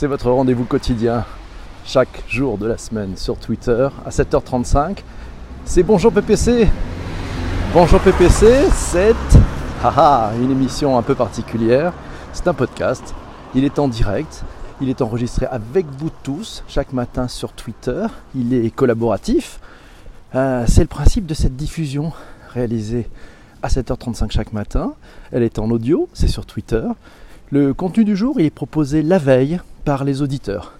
c'est votre rendez-vous quotidien chaque jour de la semaine sur Twitter à 7h35. C'est Bonjour PPC. Bonjour PPC, c'est une émission un peu particulière. C'est un podcast. Il est en direct. Il est enregistré avec vous tous chaque matin sur Twitter. Il est collaboratif. Euh, c'est le principe de cette diffusion réalisée à 7h35 chaque matin. Elle est en audio, c'est sur Twitter. Le contenu du jour, il est proposé la veille par les auditeurs.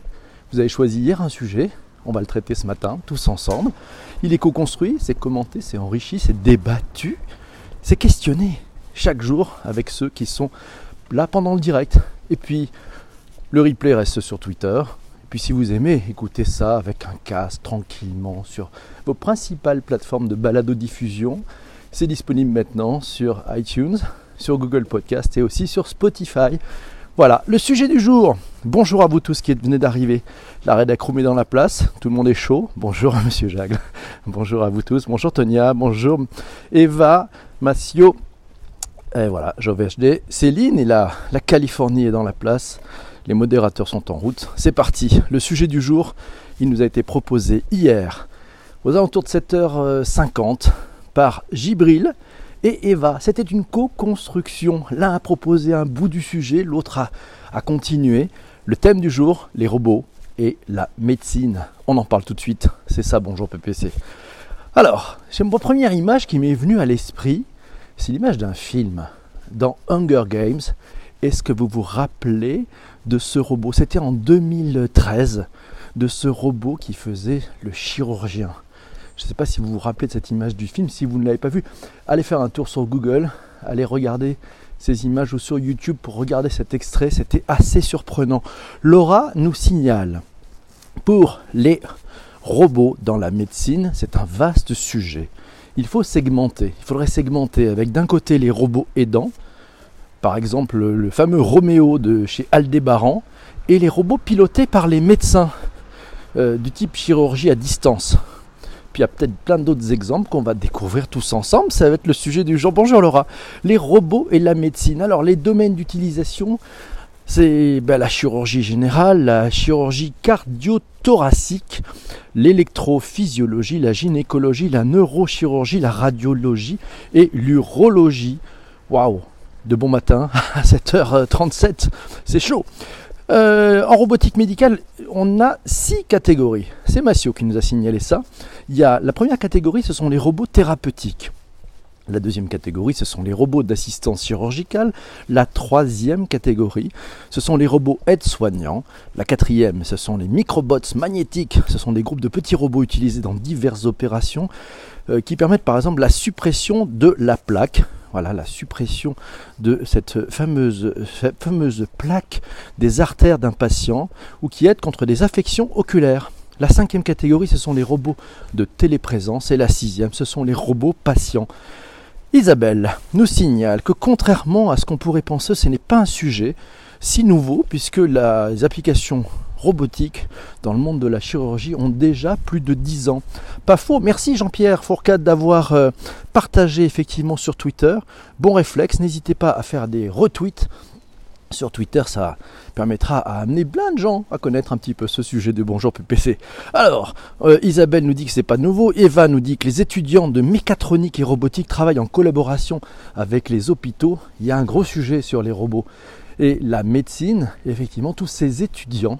Vous avez choisi hier un sujet, on va le traiter ce matin, tous ensemble. Il est co-construit, c'est commenté, c'est enrichi, c'est débattu, c'est questionné chaque jour avec ceux qui sont là pendant le direct. Et puis, le replay reste sur Twitter. Et puis, si vous aimez, écoutez ça avec un casque tranquillement sur vos principales plateformes de balado-diffusion. C'est disponible maintenant sur iTunes, sur Google Podcast et aussi sur Spotify. Voilà, le sujet du jour. Bonjour à vous tous qui venez d'arriver. La rédac est dans la place, tout le monde est chaud. Bonjour à Monsieur Jagle. Bonjour à vous tous. Bonjour Tonia. Bonjour Eva, Massio. Et voilà, JovHD. Céline et la, la Californie est dans la place. Les modérateurs sont en route. C'est parti. Le sujet du jour, il nous a été proposé hier aux alentours de 7h50 par Gibril et Eva. C'était une co-construction. L'un a proposé un bout du sujet, l'autre a, continué. Le thème du jour, les robots et la médecine. On en parle tout de suite. C'est ça, bonjour PPC. Alors, c'est ma première image qui m'est venue à l'esprit. C'est l'image d'un film. Dans Hunger Games, est-ce que vous vous rappelez de ce robot? C'était en 2013, de ce robot qui faisait le chirurgien. Je ne sais pas si vous vous rappelez de cette image du film. Si vous ne l'avez pas vu, allez faire un tour sur Google, allez regarder ces images ou sur YouTube pour regarder cet extrait. C'était assez surprenant. Laura nous signale pour les robots dans la médecine, c'est un vaste sujet. Il faut segmenter. Il faudrait segmenter avec d'un côté les robots aidants, par exemple le fameux Roméo de chez Aldébaran, et les robots pilotés par les médecins euh, du type chirurgie à distance. Puis il y a peut-être plein d'autres exemples qu'on va découvrir tous ensemble. Ça va être le sujet du jour. Bonjour Laura. Les robots et la médecine. Alors les domaines d'utilisation, c'est ben, la chirurgie générale, la chirurgie cardio-thoracique, l'électrophysiologie, la gynécologie, la neurochirurgie, la radiologie et l'urologie. Waouh De bon matin à 7h37, c'est chaud. Euh, en robotique médicale, on a six catégories. C'est Massio qui nous a signalé ça. Il y a la première catégorie, ce sont les robots thérapeutiques. La deuxième catégorie, ce sont les robots d'assistance chirurgicale. La troisième catégorie, ce sont les robots aides-soignants. La quatrième, ce sont les microbots magnétiques. Ce sont des groupes de petits robots utilisés dans diverses opérations euh, qui permettent par exemple la suppression de la plaque voilà la suppression de cette fameuse, fameuse plaque des artères d'un patient ou qui aide contre des affections oculaires. La cinquième catégorie, ce sont les robots de téléprésence et la sixième, ce sont les robots patients. Isabelle nous signale que contrairement à ce qu'on pourrait penser, ce n'est pas un sujet si nouveau puisque les applications robotiques dans le monde de la chirurgie ont déjà plus de 10 ans. Pas faux, merci Jean-Pierre Fourcade d'avoir euh, partagé effectivement sur Twitter. Bon réflexe, n'hésitez pas à faire des retweets sur Twitter, ça permettra à amener plein de gens à connaître un petit peu ce sujet de Bonjour PPC. Alors, euh, Isabelle nous dit que c'est pas nouveau, Eva nous dit que les étudiants de mécatronique et robotique travaillent en collaboration avec les hôpitaux. Il y a un gros sujet sur les robots. Et la médecine, effectivement, tous ces étudiants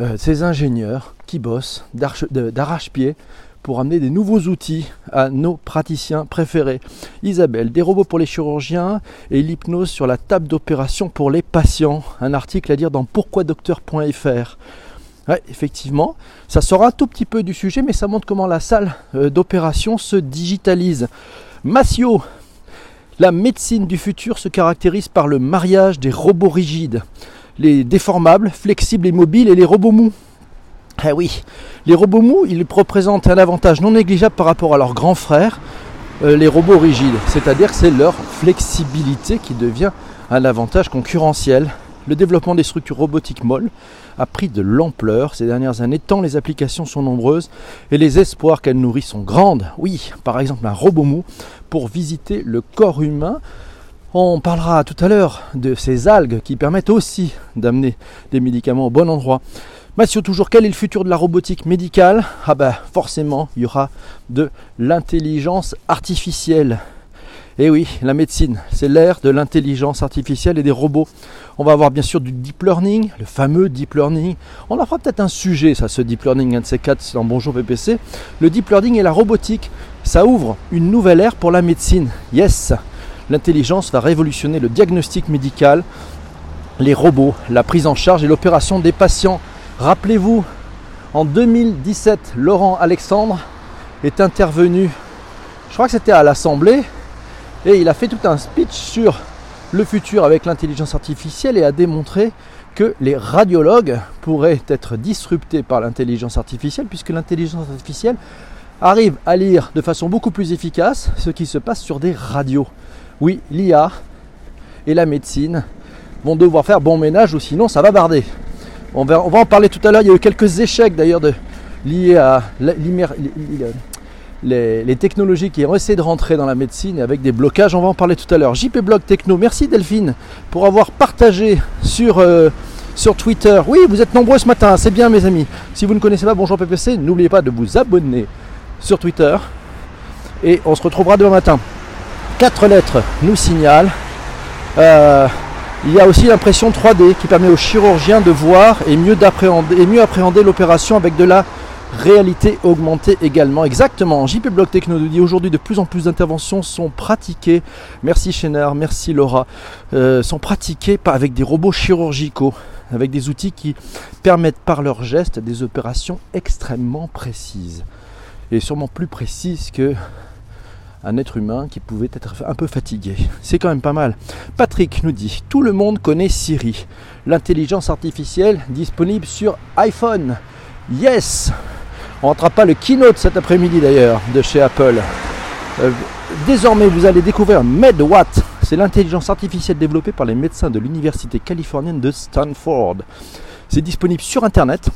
euh, ces ingénieurs qui bossent d'arrache-pied pour amener des nouveaux outils à nos praticiens préférés. Isabelle, des robots pour les chirurgiens et l'hypnose sur la table d'opération pour les patients. Un article à lire dans pourquoidocteur.fr. Ouais, effectivement, ça sort un tout petit peu du sujet, mais ça montre comment la salle euh, d'opération se digitalise. Massio, la médecine du futur se caractérise par le mariage des robots rigides les déformables, flexibles et mobiles et les robots mous. Eh oui, les robots mous, ils représentent un avantage non négligeable par rapport à leurs grands frères, euh, les robots rigides. C'est-à-dire que c'est leur flexibilité qui devient un avantage concurrentiel. Le développement des structures robotiques molles a pris de l'ampleur ces dernières années, tant les applications sont nombreuses et les espoirs qu'elles nourrissent sont grandes. Oui, par exemple un robot mou pour visiter le corps humain On parlera tout à l'heure de ces algues qui permettent aussi d'amener des médicaments au bon endroit. Mathieu, toujours, quel est le futur de la robotique médicale? Ah ben forcément, il y aura de l'intelligence artificielle. Et eh oui, la médecine, c'est l'ère de l'intelligence artificielle et des robots. On va avoir bien sûr du deep learning, le fameux deep learning. On en fera peut-être un sujet, ça, ce deep learning, un de ces quatre, dans Bonjour PPC. Le deep learning et la robotique, ça ouvre une nouvelle ère pour la médecine. Yes, l'intelligence va révolutionner le diagnostic médical, les robots, la prise en charge et l'opération des patients. Rappelez-vous, en 2017, Laurent Alexandre est intervenu, je crois que c'était à l'Assemblée, et il a fait tout un speech sur le futur avec l'intelligence artificielle et a démontré que les radiologues pourraient être disruptés par l'intelligence artificielle puisque l'intelligence artificielle arrive à lire de façon beaucoup plus efficace ce qui se passe sur des radios. Oui, l'IA et la médecine vont devoir faire bon ménage ou sinon ça va barder. On va, en parler tout à l'heure. Il y a eu quelques échecs d'ailleurs liés à les, technologies qui ont essayé de rentrer dans la médecine avec des blocages. On va en parler tout à l'heure. JP Blog Techno, merci Delphine pour avoir partagé sur, euh, sur Twitter. Oui, vous êtes nombreux ce matin, c'est bien mes amis. Si vous ne connaissez pas Bonjour PPC, n'oubliez pas de vous abonner sur Twitter. Et on se retrouvera demain matin. Quatre lettres nous signalent. Euh, il y a aussi l'impression 3D qui permet aux chirurgiens de voir et mieux, et mieux appréhender l'opération avec de la réalité augmentée également. Exactement. JP Block Techno dit aujourd'hui de plus en plus d'interventions sont pratiquées. Merci Chénard, merci Laura. Euh, sont pratiquées avec des robots chirurgicaux, avec des outils qui permettent par leurs gestes des opérations extrêmement précises et sûrement plus précises que un être humain qui pouvait être un peu fatigué. C'est quand même pas mal. Patrick nous dit Tout le monde connaît Siri, l'intelligence artificielle disponible sur iPhone. Yes On ne pas le keynote cet après-midi d'ailleurs de chez Apple. Euh, désormais, vous allez découvrir MedWatt. C'est l'intelligence artificielle développée par les médecins de l'université californienne de Stanford. C'est disponible sur Internet.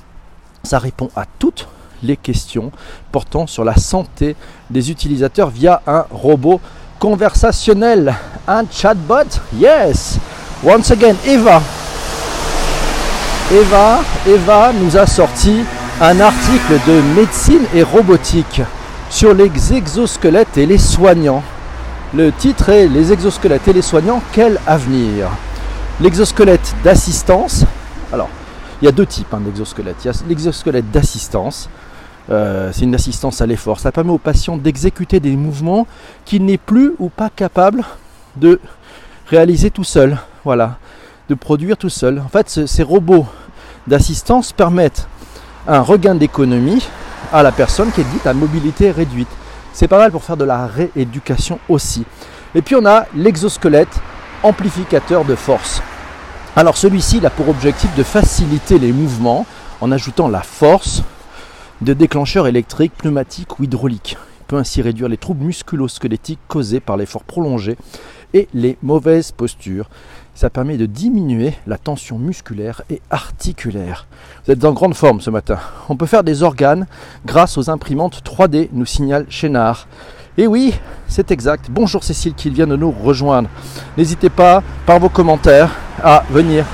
Ça répond à toutes les questions portant sur la santé des utilisateurs via un robot conversationnel, un chatbot? Yes. Once again, Eva. Eva, Eva nous a sorti un article de médecine et robotique sur les exosquelettes et les soignants. Le titre est Les exosquelettes et les soignants, quel avenir? L'exosquelette d'assistance. Alors, il y a deux types hein, d'exosquelettes. Il y a l'exosquelette d'assistance, euh, c'est une assistance à l'effort. Ça permet au patient d'exécuter des mouvements qu'il n'est plus ou pas capable de réaliser tout seul. Voilà, de produire tout seul. En fait, ces robots d'assistance permettent un regain d'économie à la personne qui est dite à mobilité réduite. C'est pas mal pour faire de la rééducation aussi. Et puis on a l'exosquelette amplificateur de force. Alors celui-ci a pour objectif de faciliter les mouvements en ajoutant la force, de déclencheurs électriques, pneumatiques ou hydrauliques. Il peut ainsi réduire les troubles musculo-squelettiques causés par l'effort prolongé et les mauvaises postures. Ça permet de diminuer la tension musculaire et articulaire. Vous êtes en grande forme ce matin. On peut faire des organes grâce aux imprimantes 3D, nous signale Chénard. Et oui, c'est exact. Bonjour Cécile qui vient de nous rejoindre. N'hésitez pas par vos commentaires à venir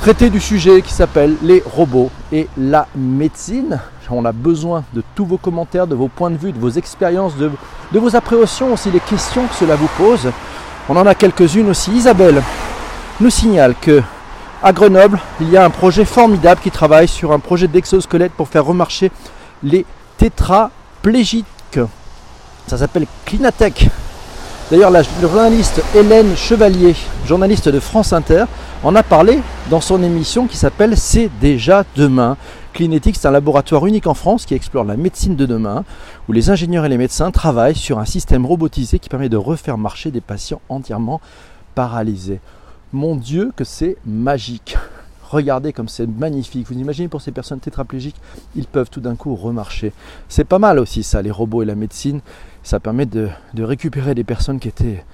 traiter du sujet qui s'appelle les robots et la médecine. On a besoin de tous vos commentaires, de vos points de vue, de vos expériences, de, vos appréhensions aussi, les questions que cela vous pose. On en a quelques-unes aussi. Isabelle nous signale que à Grenoble, il y a un projet formidable qui travaille sur un projet d'exosquelette pour faire remarcher les tétraplégiques. Ça s'appelle Clinatech. D'ailleurs, la journaliste Hélène Chevalier, journaliste de France Inter, en a parlé dans son émission qui s'appelle C'est déjà demain. Clinétique, c'est un laboratoire unique en France qui explore la médecine de demain, où les ingénieurs et les médecins travaillent sur un système robotisé qui permet de refaire marcher des patients entièrement paralysés. Mon Dieu, que c'est magique! Regardez comme c'est magnifique. Vous imaginez pour ces personnes tétraplégiques, ils peuvent tout d'un coup remarcher. C'est pas mal aussi ça, les robots et la médecine. Ça permet de, de récupérer des personnes qui étaient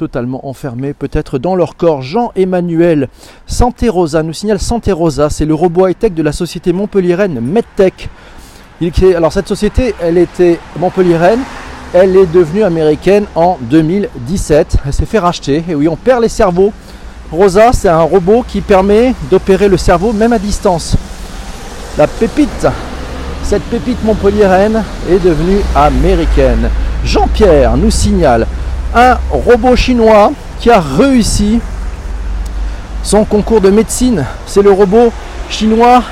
totalement enfermés peut-être dans leur corps. Jean-Emmanuel Santé Rosa nous signale Santé Rosa, c'est le robot high-tech de la société montpelliéraine MedTech. alors cette société, elle était montpelliéraine elle est devenue américaine en 2017. Elle s'est fait racheter. Et oui, on perd les cerveaux. Rosa, c'est un robot qui permet d'opérer le cerveau même à distance. La pépite, cette pépite montpelliéraine est devenue américaine. Jean-Pierre nous signale un robot chinois qui a réussi son concours de médecine. C'est le robot chinois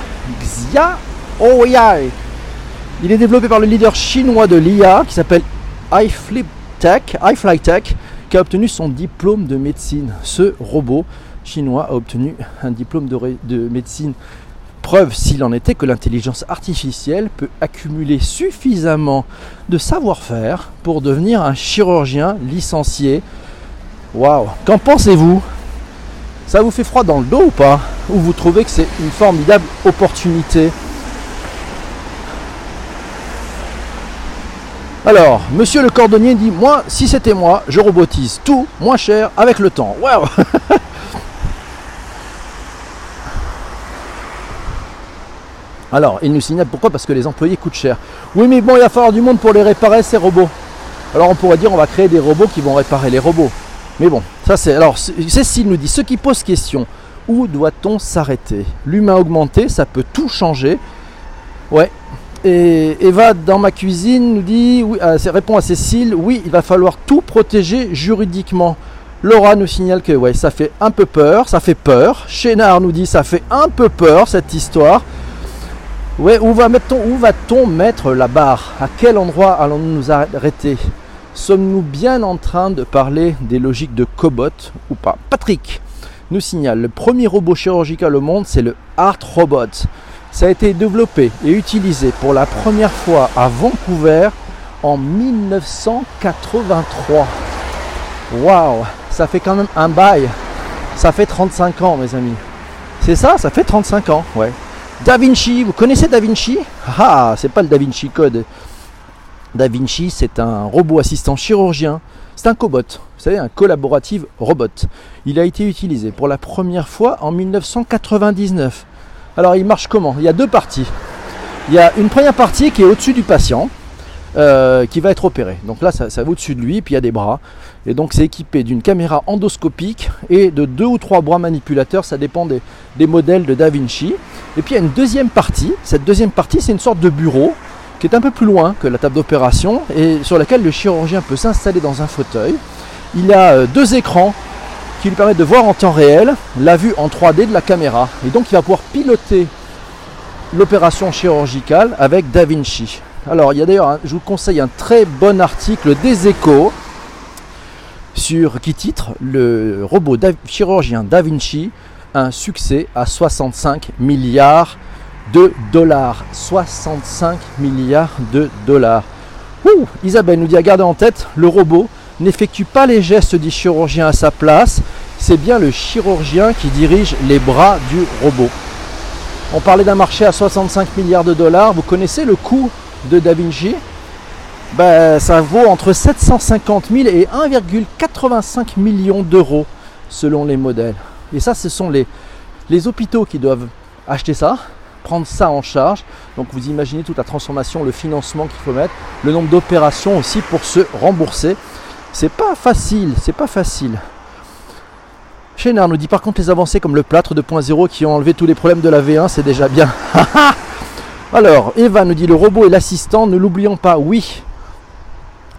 Xia Ouyai. Il est développé par le leader chinois de l'IA qui s'appelle iFlip qui a obtenu son diplôme de médecine. Ce robot chinois a obtenu un diplôme de médecine. Preuve, s'il en était, que l'intelligence artificielle peut accumuler suffisamment de savoir-faire pour devenir un chirurgien licencié. Waouh. Qu'en pensez-vous? Ça vous fait froid dans le dos ou pas? Ou vous trouvez que c'est une formidable opportunité? Alors, monsieur le cordonnier dit Moi, si c'était moi, je robotise tout moins cher avec le temps. Waouh Alors, il nous signale pourquoi Parce que les employés coûtent cher. Oui, mais bon, il va falloir du monde pour les réparer, ces robots. Alors, on pourrait dire on va créer des robots qui vont réparer les robots. Mais bon, ça c'est. Alors, Cécile nous dit ce qui pose question où doit-on s'arrêter? L'humain augmenté, ça peut tout changer. Ouais. Et Eva dans ma cuisine nous dit, oui, euh, répond à Cécile, oui, il va falloir tout protéger juridiquement. Laura nous signale que ouais, ça fait un peu peur, ça fait peur. Chénard nous dit ça fait un peu peur cette histoire. Ouais, où va-t-on va mettre la barre? À quel endroit allons-nous nous arrêter? Sommes-nous bien en train de parler des logiques de Cobot ou pas? Patrick nous signale le premier robot chirurgical au monde, c'est le Art Robot. Ça a été développé et utilisé pour la première fois à Vancouver en 1983. Waouh, ça fait quand même un bail. Ça fait 35 ans, mes amis. C'est ça, ça fait 35 ans, ouais. Da Vinci, vous connaissez Da Vinci? Ah, c'est pas le Da Vinci Code. Da Vinci, c'est un robot assistant chirurgien. C'est un cobot, vous savez, un collaborative robot. Il a été utilisé pour la première fois en 1999. Alors, il marche comment? Il y a deux parties. Il y a une première partie qui est au-dessus du patient, euh, qui va être opéré. Donc là, ça, va au-dessus de lui, puis il y a des bras. Et donc c'est équipé d'une caméra endoscopique et de deux ou trois bras manipulateurs, ça dépend des, des modèles de Da Vinci. Et puis il y a une deuxième partie. Cette deuxième partie, c'est une sorte de bureau qui est un peu plus loin que la table d'opération et sur laquelle le chirurgien peut s'installer dans un fauteuil. Il a euh, deux écrans qui lui permettent de voir en temps réel la vue en 3D de la caméra. Et donc il va pouvoir piloter l'opération chirurgicale avec Da Vinci. Alors il y a d'ailleurs, je vous conseille un très bon article des échos sur qui titre Le robot chirurgien Da Vinci, un succès à 65 milliards de dollars. 65 milliards de dollars. Isabelle nous dit à garder en tête, le robot n'effectue pas les gestes du chirurgien à sa place, c'est bien le chirurgien qui dirige les bras du robot. On parlait d'un marché à 65 milliards de dollars, vous connaissez le coût de Da Vinci ben, ça vaut entre 750 000 et 1,85 millions d'euros selon les modèles. Et ça, ce sont les, les hôpitaux qui doivent acheter ça, prendre ça en charge. Donc vous imaginez toute la transformation, le financement qu'il faut mettre, le nombre d'opérations aussi pour se rembourser. C'est pas facile, c'est pas facile. Chénard nous dit par contre les avancées comme le plâtre 2.0 qui ont enlevé tous les problèmes de la V1, c'est déjà bien. Alors, Eva nous dit le robot et l'assistant, ne l'oublions pas, oui,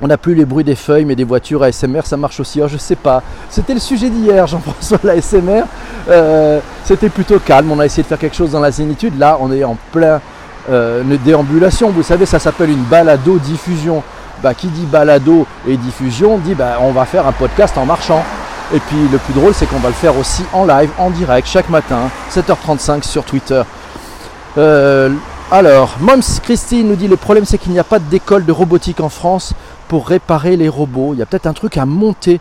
on n'a plus les bruits des feuilles, mais des voitures ASMR, ça marche aussi. Alors, je sais pas. C'était le sujet d'hier, Jean-François, l'ASMR. Euh, c'était plutôt calme. On a essayé de faire quelque chose dans la zénitude. Là, on est en plein euh, déambulation. Vous savez, ça s'appelle une balado-diffusion. Bah, qui dit balado et diffusion dit bah, on va faire un podcast en marchant. Et puis le plus drôle, c'est qu'on va le faire aussi en live, en direct, chaque matin, 7h35 sur Twitter. Euh, alors, Moms Christine nous dit le problème c'est qu'il n'y a pas d'école de robotique en France pour réparer les robots. Il y a peut-être un truc à monter.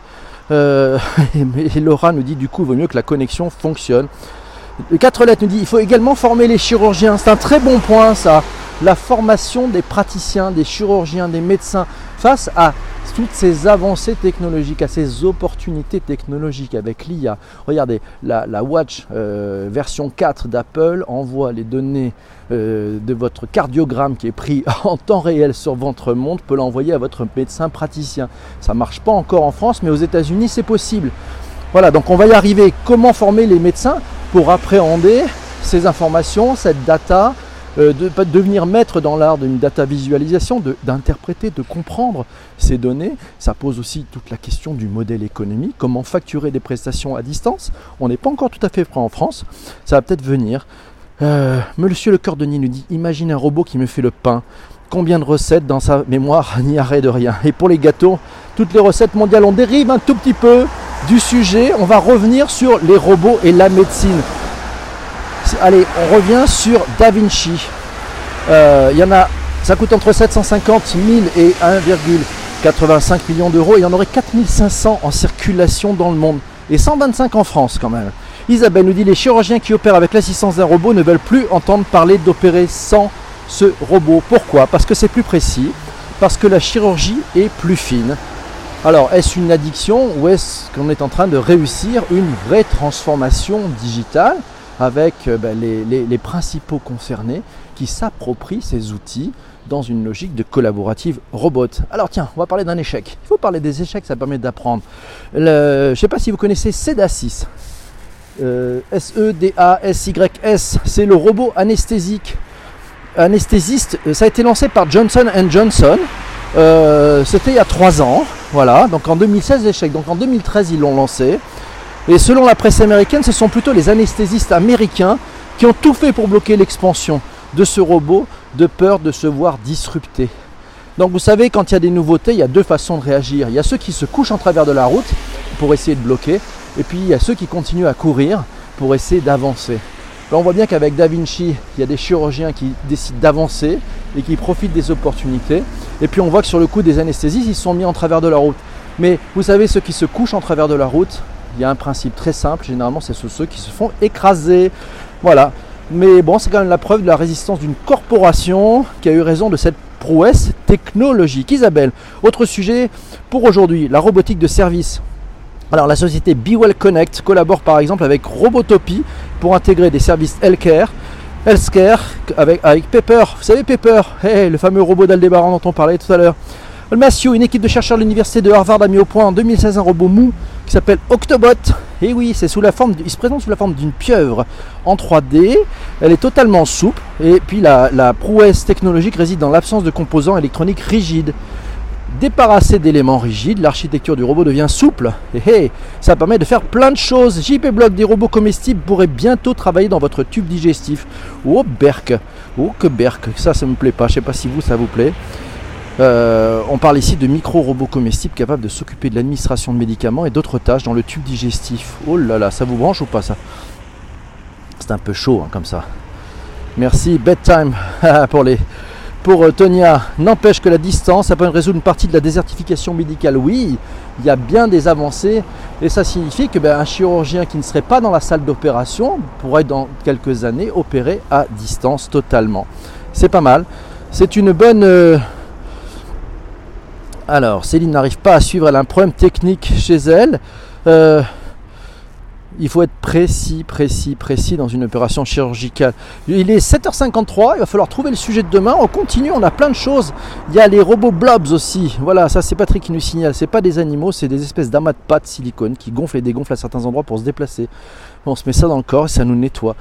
Euh, et Laura nous dit du coup vaut mieux que la connexion fonctionne. Quatre lettres nous dit il faut également former les chirurgiens. C'est un très bon point ça. La formation des praticiens, des chirurgiens, des médecins face à toutes ces avancées technologiques, à ces opportunités technologiques avec l'IA. Regardez, la, Watch euh, version 4 d'Apple envoie les données euh, de votre cardiogramme qui est pris en temps réel sur votre montre, peut l'envoyer à votre médecin praticien. Ça ne marche pas encore en France, mais aux États-Unis, c'est possible. Voilà, donc on va y arriver. Comment former les médecins pour appréhender ces informations, cette data, euh, de devenir maître dans l'art d'une data visualisation, d'interpréter, de, comprendre ces données. Ça pose aussi toute la question du modèle économique, comment facturer des prestations à distance? On n'est pas encore tout à fait prêt en France, ça va peut-être venir. Euh, Monsieur le cordonnier nous dit, imagine un robot qui me fait le pain. Combien de recettes dans sa mémoire? N'y arrête de rien. Et pour les gâteaux, toutes les recettes mondiales, on dérive un tout petit peu du sujet. On va revenir sur les robots et la médecine. Allez, on revient sur Da Vinci. Euh, ça coûte entre 750 000 et 1,85 millions d'euros. Il y en aurait 4500 en circulation dans le monde et 125 en France quand même. Isabelle nous dit les chirurgiens qui opèrent avec l'assistance d'un robot ne veulent plus entendre parler d'opérer sans ce robot. Pourquoi? Parce que c'est plus précis, parce que la chirurgie est plus fine. Alors, est-ce une addiction ou est-ce qu'on est en train de réussir une vraie transformation digitale? Avec euh, ben, les, principaux concernés qui s'approprient ces outils dans une logique de collaborative robot. Alors tiens, on va parler d'un échec. Il faut parler des échecs, ça permet d'apprendre. Je ne sais pas si vous connaissez SEDA6. Euh, S-E-D-A-S-Y-S, c'est le robot anesthésique. Anesthésiste, ça a été lancé par Johnson Johnson. Euh, c'était il y a trois ans. Voilà, donc en 2016 échec. Donc en 2013 ils l'ont lancé. Et selon la presse américaine, ce sont plutôt les anesthésistes américains qui ont tout fait pour bloquer l'expansion de ce robot de peur de se voir disrupté. Donc vous savez, quand il y a des nouveautés, il y a deux façons de réagir. Il y a ceux qui se couchent en travers de la route pour essayer de bloquer, et puis il y a ceux qui continuent à courir pour essayer d'avancer. On voit bien qu'avec Da Vinci, il y a des chirurgiens qui décident d'avancer et qui profitent des opportunités. Et puis on voit que sur le coup des anesthésistes, ils sont mis en travers de la route. Mais vous savez, ceux qui se couchent en travers de la route, il y a un principe très simple, généralement c'est ceux qui se font écraser. Voilà. Mais bon, c'est quand même la preuve de la résistance d'une corporation qui a eu raison de cette prouesse technologique. Isabelle, autre sujet pour aujourd'hui, la robotique de service. Alors la société BeWell Connect collabore par exemple avec Robotopy pour intégrer des services healthcare, healthcare avec, Pepper. Vous savez Pepper, le fameux robot d'Aldébaran dont on parlait tout à l'heure. Matthew, une équipe de chercheurs de l'université de Harvard a mis au point en 2016 un robot mou qui s'appelle Octobot. Et oui, c'est sous la forme, il se présente sous la forme d'une pieuvre en 3D. Elle est totalement souple. Et puis la, prouesse technologique réside dans l'absence de composants électroniques rigides. Débarrassé d'éléments rigides, l'architecture du robot devient souple. Et ça permet de faire plein de choses. JP Block des robots comestibles pourraient bientôt travailler dans votre tube digestif. Oh berk, oh que berk, ça ça me plaît pas. Je sais pas si vous ça vous plaît. Euh, on parle ici de micro-robots comestibles capables de s'occuper de l'administration de médicaments et d'autres tâches dans le tube digestif. Oh là là, ça vous branche ou pas ça? C'est un peu chaud hein, comme ça. Merci, bedtime pour les. Pour euh, Tonia, n'empêche que la distance, ça peut résoudre une partie de la désertification médicale. Oui, il y a bien des avancées et ça signifie que ben, un chirurgien qui ne serait pas dans la salle d'opération pourrait dans quelques années opérer à distance totalement. C'est pas mal. C'est une bonne, euh, alors, Céline n'arrive pas à suivre, elle a un problème technique chez elle. Euh, il faut être précis, précis, précis dans une opération chirurgicale. Il est 7h53, il va falloir trouver le sujet de demain. On continue, on a plein de choses. Il y a les robots blobs aussi. Voilà, ça c'est Patrick qui nous signale. C'est pas des animaux, c'est des espèces d'amas de pâte silicone qui gonflent et dégonflent à certains endroits pour se déplacer. On se met ça dans le corps et ça nous nettoie.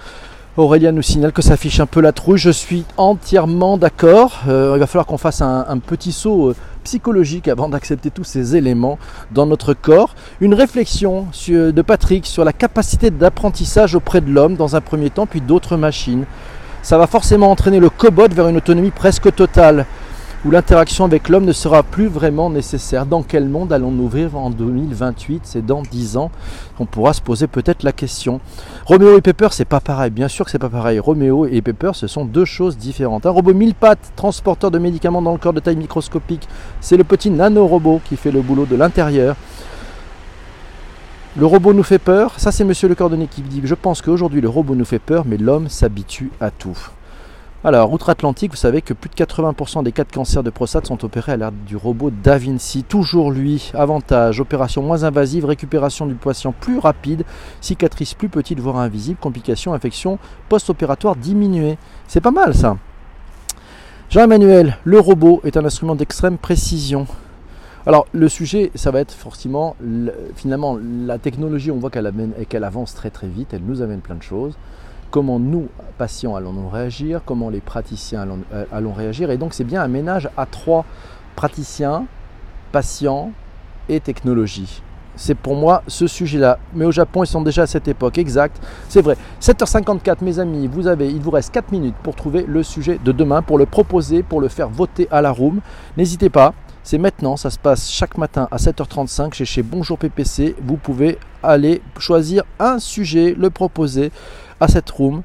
Aurélien nous signale que ça affiche un peu la trouille. Je suis entièrement d'accord. Euh, il va falloir qu'on fasse un, petit saut euh, psychologique avant d'accepter tous ces éléments dans notre corps. Une réflexion de Patrick sur la capacité d'apprentissage auprès de l'homme dans un premier temps, puis d'autres machines. Ça va forcément entraîner le cobot vers une autonomie presque totale où l'interaction avec l'homme ne sera plus vraiment nécessaire. Dans quel monde allons-nous vivre en 2028 C'est dans 10 ans qu'on pourra se poser peut-être la question. Roméo et Pepper, c'est pas pareil. Bien sûr que c'est pas pareil. Roméo et Pepper, ce sont deux choses différentes. Un robot mille pattes, transporteur de médicaments dans le corps de taille microscopique, c'est le petit nano-robot qui fait le boulot de l'intérieur. Le robot nous fait peur, ça c'est Monsieur le Cordonnier qui dit Je pense qu'aujourd'hui le robot nous fait peur, mais l'homme s'habitue à tout. Alors, outre-Atlantique, vous savez que plus de 80% des cas de cancer de prostate sont opérés à l'aide du robot Da Vinci. Toujours lui, avantage, opération moins invasive, récupération du patient plus rapide, cicatrice plus petite, voire invisible, complications, infections post-opératoires diminuées. C'est pas mal ça. Jean-Emmanuel, le robot est un instrument d'extrême précision. Alors le sujet, ça va être forcément, finalement, la technologie, on voit qu'elle avance très très vite, elle nous amène plein de choses comment nous, patients, allons-nous réagir, comment les praticiens allons, euh, allons réagir. Et donc c'est bien un ménage à trois praticiens, patients et technologie. C'est pour moi ce sujet-là. Mais au Japon, ils sont déjà à cette époque, exact. C'est vrai. 7h54, mes amis, vous avez, il vous reste 4 minutes pour trouver le sujet de demain, pour le proposer, pour le faire voter à la room. N'hésitez pas, c'est maintenant, ça se passe chaque matin à 7h35 chez, chez Bonjour PPC. Vous pouvez aller choisir un sujet, le proposer à cette room.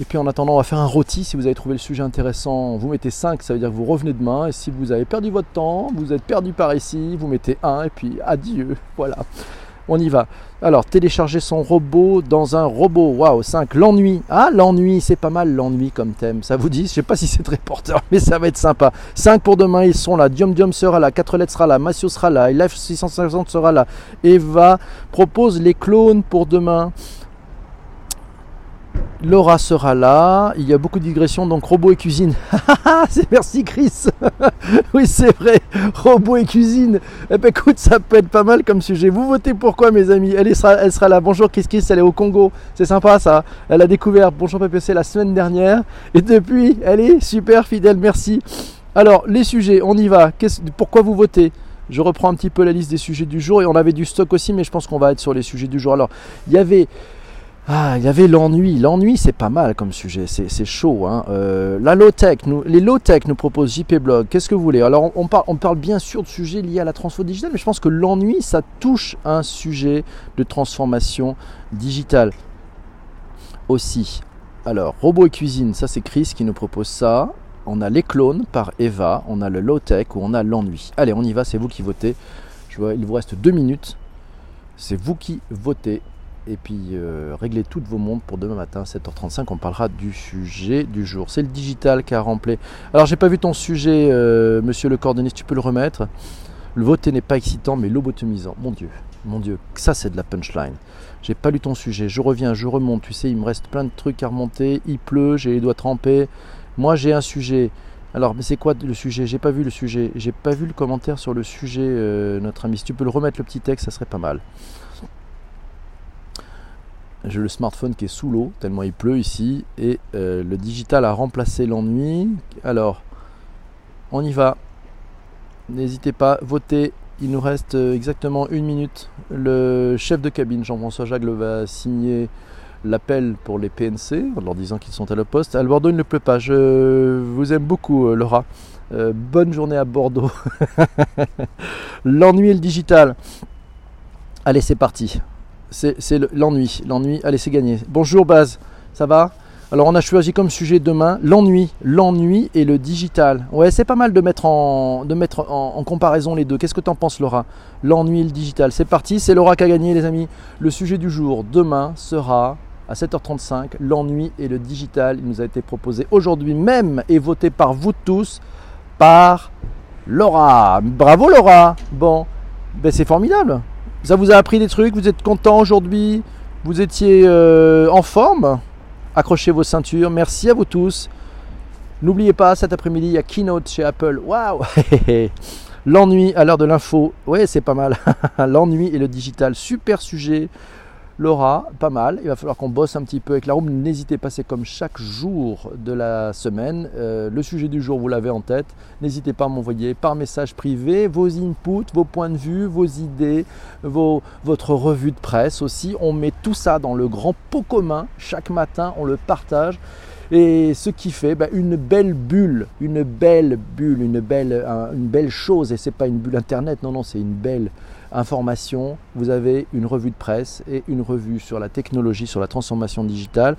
Et puis en attendant, on va faire un rôti. Si vous avez trouvé le sujet intéressant, vous mettez 5, ça veut dire que vous revenez demain. Et si vous avez perdu votre temps, vous êtes perdu par ici, vous mettez 1 et puis adieu. Voilà. On y va. Alors, télécharger son robot dans un robot. Waouh, 5. L'ennui. Ah, l'ennui, c'est pas mal l'ennui comme thème. Ça vous dit? Je sais pas si c'est très porteur, mais ça va être sympa. 5 pour demain, ils sont là. Diom Diom sera là. 4 lettres sera là. Massio sera là. Life 650 sera là. Eva propose les clones pour demain. Laura sera là. Il y a beaucoup de digressions, donc robot et cuisine. c'est merci Chris. oui, c'est vrai. Robot et cuisine. Eh ben, écoute, ça peut être pas mal comme sujet. Vous votez pourquoi, mes amis? Elle sera, elle sera là. Bonjour Chris Chris, elle est au Congo. C'est sympa ça. Elle a découvert Bonjour PPC la semaine dernière. Et depuis, elle est super fidèle. Merci. Alors, les sujets, on y va. Pourquoi vous votez? Je reprends un petit peu la liste des sujets du jour et on avait du stock aussi, mais je pense qu'on va être sur les sujets du jour. Alors, il y avait ah, il y avait l'ennui. L'ennui, c'est pas mal comme sujet, c'est chaud. Hein. Euh, la low-tech, les low-tech nous proposent JP Blog. Qu'est-ce que vous voulez? Alors, on, parle, on parle bien sûr de sujets liés à la transformation digitale, mais je pense que l'ennui, ça touche un sujet de transformation digitale aussi. Alors, robot et cuisine, ça c'est Chris qui nous propose ça. On a les clones par Eva, on a le low-tech ou on a l'ennui. Allez, on y va, c'est vous qui votez. Je vois, il vous reste deux minutes. C'est vous qui votez et puis euh, réglez toutes vos montres pour demain matin 7h35 on parlera du sujet du jour. C'est le digital qui a rempli. Alors j'ai pas vu ton sujet euh, monsieur le cordonnier tu peux le remettre. Le voter n'est pas excitant mais lobotomisant. Mon dieu. Mon dieu. Ça c'est de la punchline. J'ai pas lu ton sujet. Je reviens je remonte. Tu sais il me reste plein de trucs à remonter. Il pleut j'ai les doigts trempés. Moi j'ai un sujet. Alors, mais c'est quoi le sujet? J'ai pas vu le sujet. J'ai pas vu le commentaire sur le sujet, euh, notre ami. Si tu peux le remettre le petit texte, ça serait pas mal. J'ai le smartphone qui est sous l'eau, tellement il pleut ici. Et euh, le digital a remplacé l'ennui. Alors, on y va. N'hésitez pas, votez. Il nous reste euh, exactement une minute. Le chef de cabine, Jean-François Jagle, va signer l'appel pour les PNC en leur disant qu'ils sont à la poste. À Bordeaux, il ne pleut pas. Je vous aime beaucoup, euh, Laura. bonne journée à Bordeaux. L'ennui et le digital. Allez, c'est parti c'est l'ennui. L'ennui, allez, c'est gagné. Bonjour Baz, ça va? Alors on a choisi comme sujet demain l'ennui, l'ennui et le digital. Ouais, c'est pas mal de mettre en, comparaison les deux. Qu'est-ce que tu en penses Laura? L'ennui et le digital. C'est parti, c'est Laura qui a gagné les amis. Le sujet du jour demain sera à 7h35, l'ennui et le digital. Il nous a été proposé aujourd'hui même et voté par vous tous, par Laura. Bravo Laura Bon, ben c'est formidable. Ça vous a appris des trucs, vous êtes content aujourd'hui, vous étiez euh, en forme? Accrochez vos ceintures. Merci à vous tous. N'oubliez pas, cet après-midi, il y a Keynote chez Apple. Waouh L'ennui à l'heure de l'info. Ouais, c'est pas mal. L'ennui et le digital. Super sujet. Laura, pas mal. Il va falloir qu'on bosse un petit peu avec la room. N'hésitez pas, c'est comme chaque jour de la semaine. Euh, le sujet du jour, vous l'avez en tête. N'hésitez pas à m'envoyer par message privé vos inputs, vos points de vue, vos idées, votre revue de presse aussi. On met tout ça dans le grand pot commun. Chaque matin, on le partage. Et ce qui fait bah, une belle bulle, une belle bulle, une belle, une belle chose. Et c'est pas une bulle internet, non, non, c'est une belle information, vous avez une revue de presse et une revue sur la technologie, sur la transformation digitale.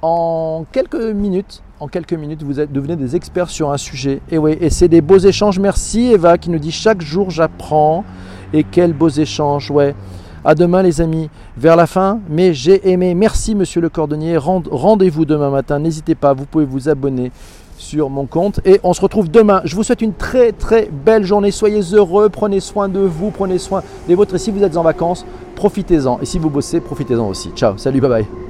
En quelques minutes, en quelques minutes, vous devenez des experts sur un sujet. Et oui, et c'est des beaux échanges. Merci Eva qui nous dit chaque jour j'apprends. Et quels beaux échanges, ouais. À demain les amis. Vers la fin, mais j'ai aimé. Merci monsieur le cordonnier. Rendez-vous demain matin. N'hésitez pas, vous pouvez vous abonner sur mon compte et on se retrouve demain. Je vous souhaite une très très belle journée. Soyez heureux, prenez soin de vous, prenez soin des vôtres. Et si vous êtes en vacances, profitez-en. Et si vous bossez, profitez-en aussi. Ciao, salut, bye bye.